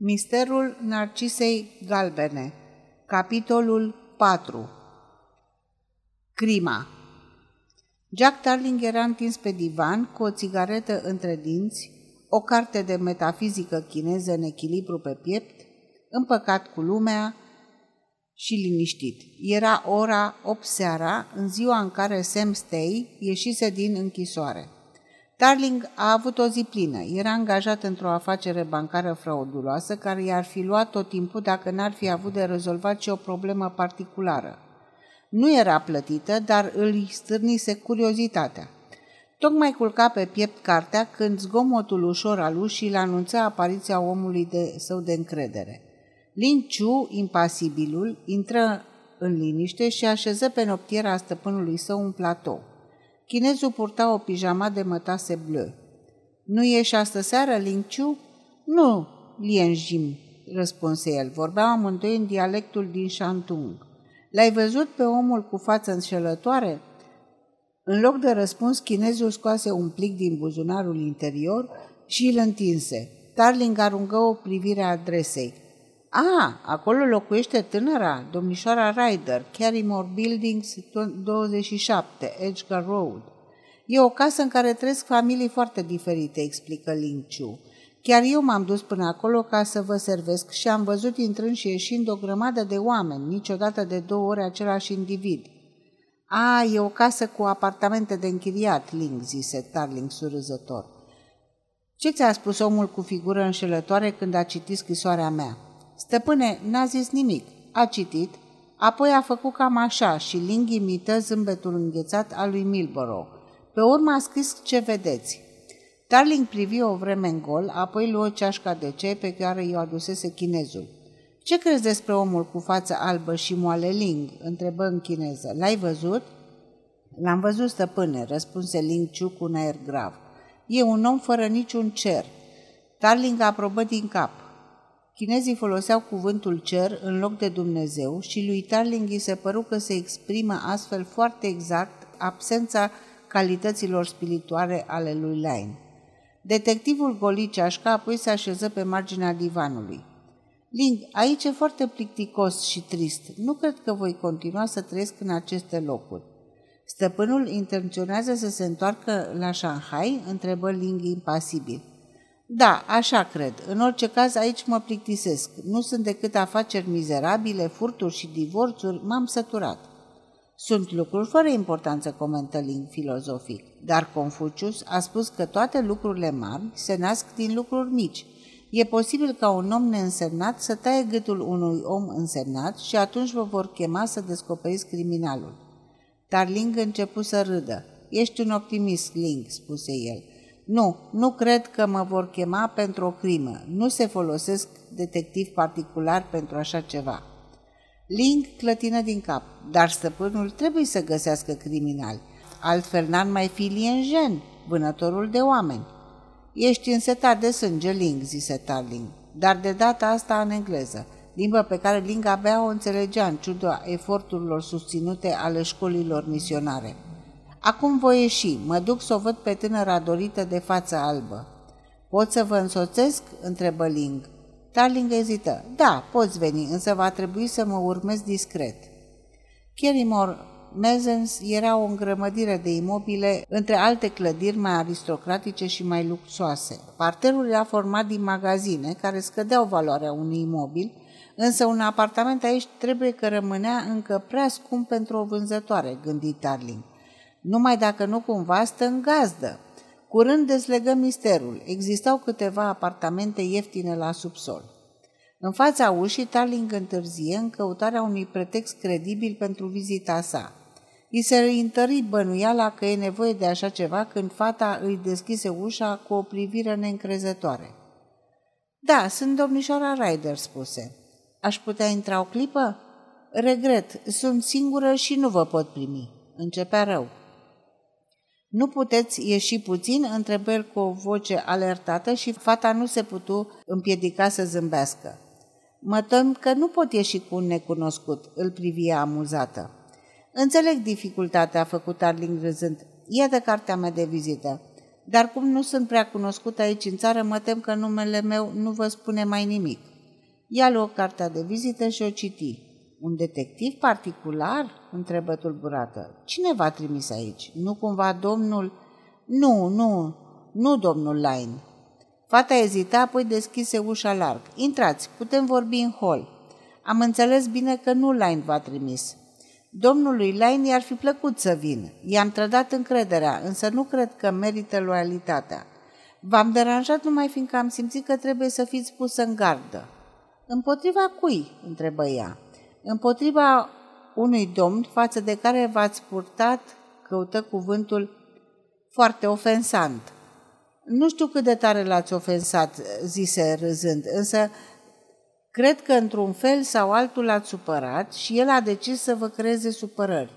Misterul Narcisei Galbene Capitolul 4 Crima Jack Tarling era întins pe divan cu o țigaretă între dinți, o carte de metafizică chineză în echilibru pe piept, împăcat cu lumea și liniștit. Era ora 8 seara, în ziua în care Sam Stay ieșise din închisoare. Darling a avut o zi plină. Era angajat într-o afacere bancară frauduloasă care i-ar fi luat tot timpul dacă n-ar fi avut de rezolvat și o problemă particulară. Nu era plătită, dar îl stârnise curiozitatea. Tocmai culca pe piept cartea când zgomotul ușor al ușii anunță apariția omului de său de încredere. Lin Chu, impasibilul, intră în liniște și așeză pe noptiera stăpânului său un platou. Chinezul purta o pijama de mătase bleu. Nu ieși astă seară, Ling Chu? Nu, Lien Jim, răspunse el. Vorbeau amândoi în dialectul din Shantung. L-ai văzut pe omul cu față înșelătoare? În loc de răspuns, chinezul scoase un plic din buzunarul interior și îl întinse. Tarling aruncă o privire a adresei. A, acolo locuiește tânăra, domnișoara Ryder, Carrymore Buildings 27, Edgar Road. E o casă în care trăiesc familii foarte diferite, explică Ling Chu. Chiar eu m-am dus până acolo ca să vă servesc și am văzut intrând și ieșind o grămadă de oameni, niciodată de două ori același individ. A, e o casă cu apartamente de închiriat, Ling, zise Tarling surâzător. Ce ți-a spus omul cu figură înșelătoare când a citit scrisoarea mea? Stăpâne, n-a zis nimic. A citit, apoi a făcut cam așa și Ling imită zâmbetul înghețat al lui Milborough. Pe urmă a scris ce vedeți. Darling privi o vreme în gol, apoi luă ceașca de ceai pe care i-o adusese chinezul. Ce crezi despre omul cu față albă și moale Ling?" întrebă în chineză. L-ai văzut?" L-am văzut, stăpâne," răspunse Ling Chu cu un aer grav. E un om fără niciun cer." Darling aprobă din cap. Chinezii foloseau cuvântul cer în loc de Dumnezeu și lui Tarling îi se păru că se exprimă astfel foarte exact absența calităților spirituale ale lui Line. Detectivul goli ceașca, apoi se așeză pe marginea divanului. Ling, aici e foarte plicticos și trist. Nu cred că voi continua să trăiesc în aceste locuri. Stăpânul intenționează să se întoarcă la Shanghai? întrebă Ling impasibil. Da, așa cred. În orice caz, aici mă plictisesc. Nu sunt decât afaceri mizerabile, furturi și divorțuri. M-am săturat. Sunt lucruri fără importanță, comentă Ling filozofic, dar Confucius a spus că toate lucrurile mari se nasc din lucruri mici. E posibil ca un om neînsemnat să taie gâtul unui om însemnat și atunci vă vor chema să descoperiți criminalul. Dar Ling începu să râdă. Ești un optimist, Ling, spuse el. Nu, nu cred că mă vor chema pentru o crimă. Nu se folosesc detectiv particular pentru așa ceva. Ling clătină din cap, dar stăpânul trebuie să găsească criminali. Altfel n-ar mai fi Lienjen, vânătorul de oameni. Ești însetat de sânge, Ling, zise Tarling, dar de data asta în engleză, limbă pe care Ling abia o înțelegea în ciuda eforturilor susținute ale școlilor misionare. Acum voi ieși, mă duc să o văd pe tânăra dorită de față albă. Pot să vă însoțesc? întrebă Ling. Darling ezită. Da, poți veni, însă va trebui să mă urmezi discret. Kerrymore Mezens era o îngrămădire de imobile între alte clădiri mai aristocratice și mai luxoase. Parterul era format din magazine care scădeau valoarea unui imobil, însă un apartament aici trebuie că rămânea încă prea scump pentru o vânzătoare, gândi Darling. Numai dacă nu cumva stă în gazdă. Curând dezlegăm misterul. Existau câteva apartamente ieftine la subsol. În fața ușii, Tarling întârzie în căutarea unui pretext credibil pentru vizita sa. I se întări bănuiala că e nevoie de așa ceva când fata îi deschise ușa cu o privire neîncrezătoare. Da, sunt domnișoara Ryder, spuse. Aș putea intra o clipă? Regret, sunt singură și nu vă pot primi. Începea rău. Nu puteți ieși puțin?" întrebă el cu o voce alertată și fata nu se putu împiedica să zâmbească. Mă tem că nu pot ieși cu un necunoscut," îl privia amuzată. Înțeleg dificultatea, a făcut Arling râzând. Iată cartea mea de vizită. Dar cum nu sunt prea cunoscut aici în țară, mă tem că numele meu nu vă spune mai nimic. Ia luă cartea de vizită și o citi. Un detectiv particular? întrebă tulburată. Cine v-a trimis aici? Nu cumva domnul... Nu, nu, nu domnul Line. Fata ezita, apoi deschise ușa larg. Intrați, putem vorbi în hol. Am înțeles bine că nu Line v-a trimis. Domnului Line i-ar fi plăcut să vină. I-am trădat încrederea, însă nu cred că merită loialitatea. V-am deranjat numai fiindcă am simțit că trebuie să fiți pus în gardă. Împotriva cui? întrebă ea. Împotriva unui domn față de care v-ați purtat, căută cuvântul, foarte ofensant. Nu știu cât de tare l-ați ofensat, zise râzând, însă cred că într-un fel sau altul l-ați supărat și el a decis să vă creeze supărări.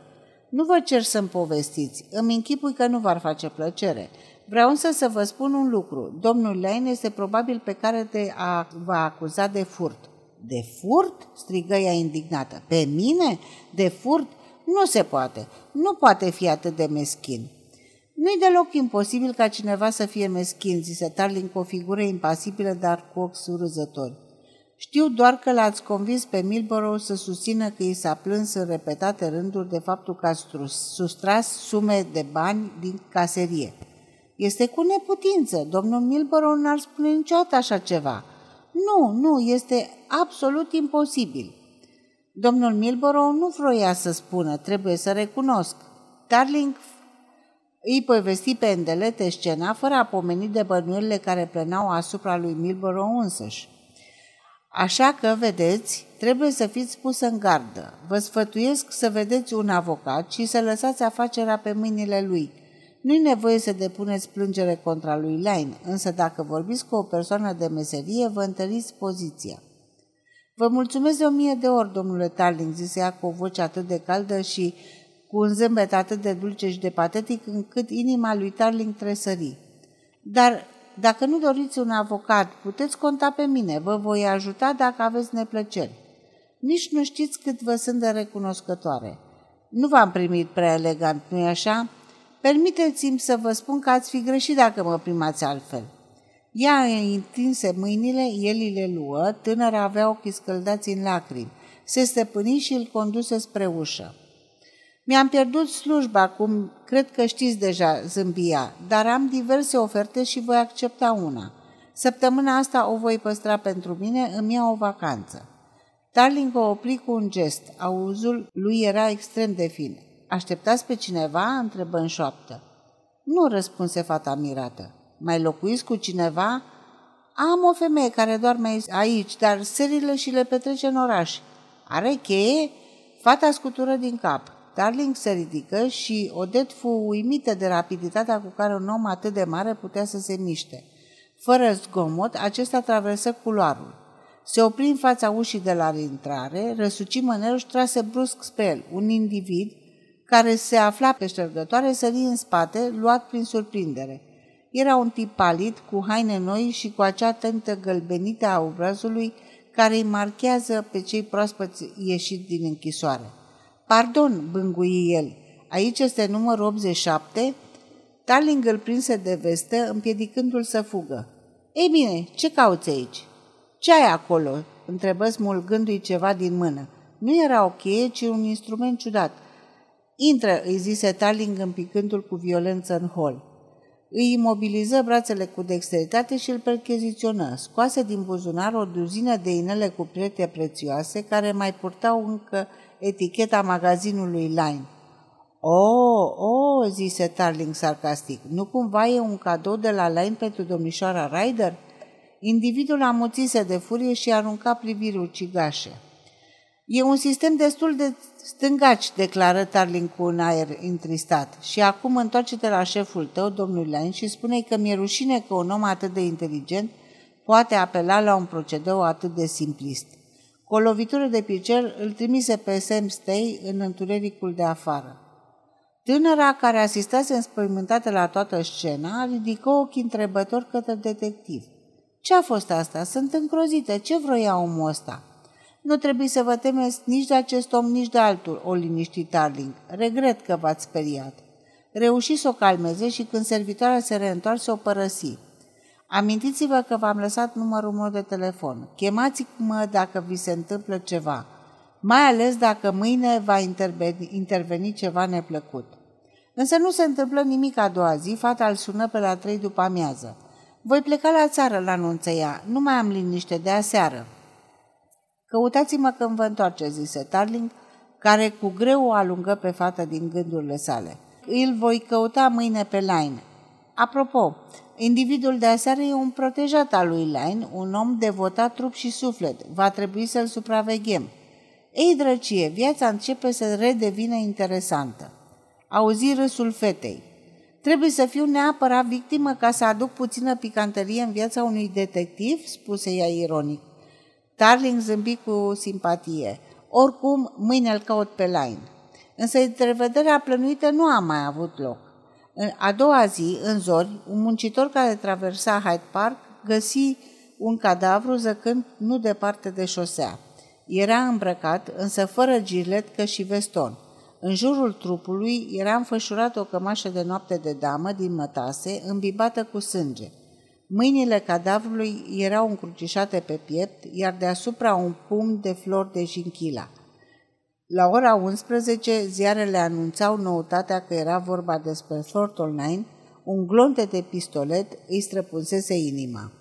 Nu vă cer să-mi povestiți, îmi închipui că nu v-ar face plăcere. Vreau însă să vă spun un lucru. Domnul Lane este probabil pe care te a, va acuza de furt. De furt? strigă ea indignată. Pe mine? De furt? Nu se poate. Nu poate fi atât de meschin. Nu-i deloc imposibil ca cineva să fie meschin, zise Tarling cu o figură impasibilă, dar cu ochi surâzători. Știu doar că l-ați convins pe Milborough să susțină că i s-a plâns în repetate rânduri de faptul că a sustras sume de bani din caserie. Este cu neputință. Domnul Milborough n-ar spune niciodată așa ceva. Nu, nu, este absolut imposibil. Domnul Milborough nu vroia să spună, trebuie să recunosc. Darling îi povesti pe îndelete scena fără a pomeni de bănuielile care plenau asupra lui Milborough însăși. Așa că, vedeți, trebuie să fiți pus în gardă. Vă sfătuiesc să vedeți un avocat și să lăsați afacerea pe mâinile lui. Nu-i nevoie să depuneți plângere contra lui Line, însă dacă vorbiți cu o persoană de meserie, vă întăriți poziția. Vă mulțumesc de o mie de ori, domnule Tarling, zise ea cu o voce atât de caldă și cu un zâmbet atât de dulce și de patetic, încât inima lui Tarling tresări. Dar dacă nu doriți un avocat, puteți conta pe mine, vă voi ajuta dacă aveți neplăceri. Nici nu știți cât vă sunt de recunoscătoare. Nu v-am primit prea elegant, nu-i așa? Permiteți-mi să vă spun că ați fi greșit dacă mă primați altfel. Ea îi întinse mâinile, el le luă, tânăra avea ochii scăldați în lacrimi. Se stăpâni și îl conduse spre ușă. Mi-am pierdut slujba, cum cred că știți deja, zâmbia, dar am diverse oferte și voi accepta una. Săptămâna asta o voi păstra pentru mine, îmi iau o vacanță. Darling o opri cu un gest. Auzul lui era extrem de fin. Așteptați pe cineva?" întrebă în șoaptă. Nu, răspunse fata mirată. Mai locuiți cu cineva? Am o femeie care doarme aici, dar serile și le petrece în oraș. Are cheie? Fata scutură din cap. Darling se ridică și Odet fu uimită de rapiditatea cu care un om atât de mare putea să se miște. Fără zgomot, acesta traversă culoarul. Se opri în fața ușii de la intrare, răsuci mânerul și trase brusc spre el. Un individ, care se afla pe ștergătoare, sări în spate, luat prin surprindere. Era un tip palid, cu haine noi și cu acea tentă gălbenită a obrazului care îi marchează pe cei proaspăți ieșit din închisoare. Pardon, bângui el, aici este numărul 87? Tarling îl prinse de vestă, împiedicându-l să fugă. Ei bine, ce cauți aici? Ce ai acolo?" întrebă smulgându-i ceva din mână. Nu era o cheie, ci un instrument ciudat. Intră, îi zise Tarling împicându-l cu violență în hol. Îi imobiliză brațele cu dexteritate și îl percheziționă. Scoase din buzunar o duzină de inele cu priete prețioase care mai purtau încă eticheta magazinului Line. Oh, oh, zise Tarling sarcastic, nu cumva e un cadou de la Line pentru domnișoara Ryder? Individul amuțise de furie și arunca priviri ucigașe. E un sistem destul de stângaci, declară Tarling cu un aer intristat. Și acum întoarce-te la șeful tău, domnul Lane, și spune că mi-e rușine că un om atât de inteligent poate apela la un procedeu atât de simplist. Cu o lovitură de picel îl trimise pe Sam Stay în întunericul de afară. Tânăra, care asistase înspăimântată la toată scena, ridică ochii întrebători către detectiv. Ce a fost asta? Sunt încrozită. Ce vroia omul ăsta?" Nu trebuie să vă temeți nici de acest om, nici de altul, o liniști Tarling. Regret că v-ați speriat. Reuși să o calmeze și când servitoarea se reîntoarse, o părăsi. Amintiți-vă că v-am lăsat numărul meu de telefon. Chemați-mă dacă vi se întâmplă ceva, mai ales dacă mâine va interveni ceva neplăcut. Însă nu se întâmplă nimic a doua zi, fata îl sună pe la trei după amiază. Voi pleca la țară, la anunță ea. Nu mai am liniște de aseară. Căutați-mă când vă întoarce, zise Tarling, care cu greu o alungă pe fată din gândurile sale. Îl voi căuta mâine pe Line. Apropo, individul de aseară e un protejat al lui Line, un om devotat trup și suflet. Va trebui să-l supraveghem. Ei, drăcie, viața începe să redevină interesantă. Auzi râsul fetei. Trebuie să fiu neapărat victimă ca să aduc puțină picanterie în viața unui detectiv, spuse ea ironic. Tarling zâmbi cu simpatie. Oricum, mâine îl caut pe Line. Însă întrevederea plănuită nu a mai avut loc. A doua zi, în zori, un muncitor care traversa Hyde Park găsi un cadavru zăcând nu departe de șosea. Era îmbrăcat, însă fără giletcă și veston. În jurul trupului era înfășurat o cămașă de noapte de damă din mătase, îmbibată cu sânge. Mâinile cadavrului erau încrucișate pe piept, iar deasupra un pumn de flori de jinchila. La ora 11, ziarele anunțau noutatea că era vorba despre Thornton Nine, un glonte de pistolet îi străpunsese inima.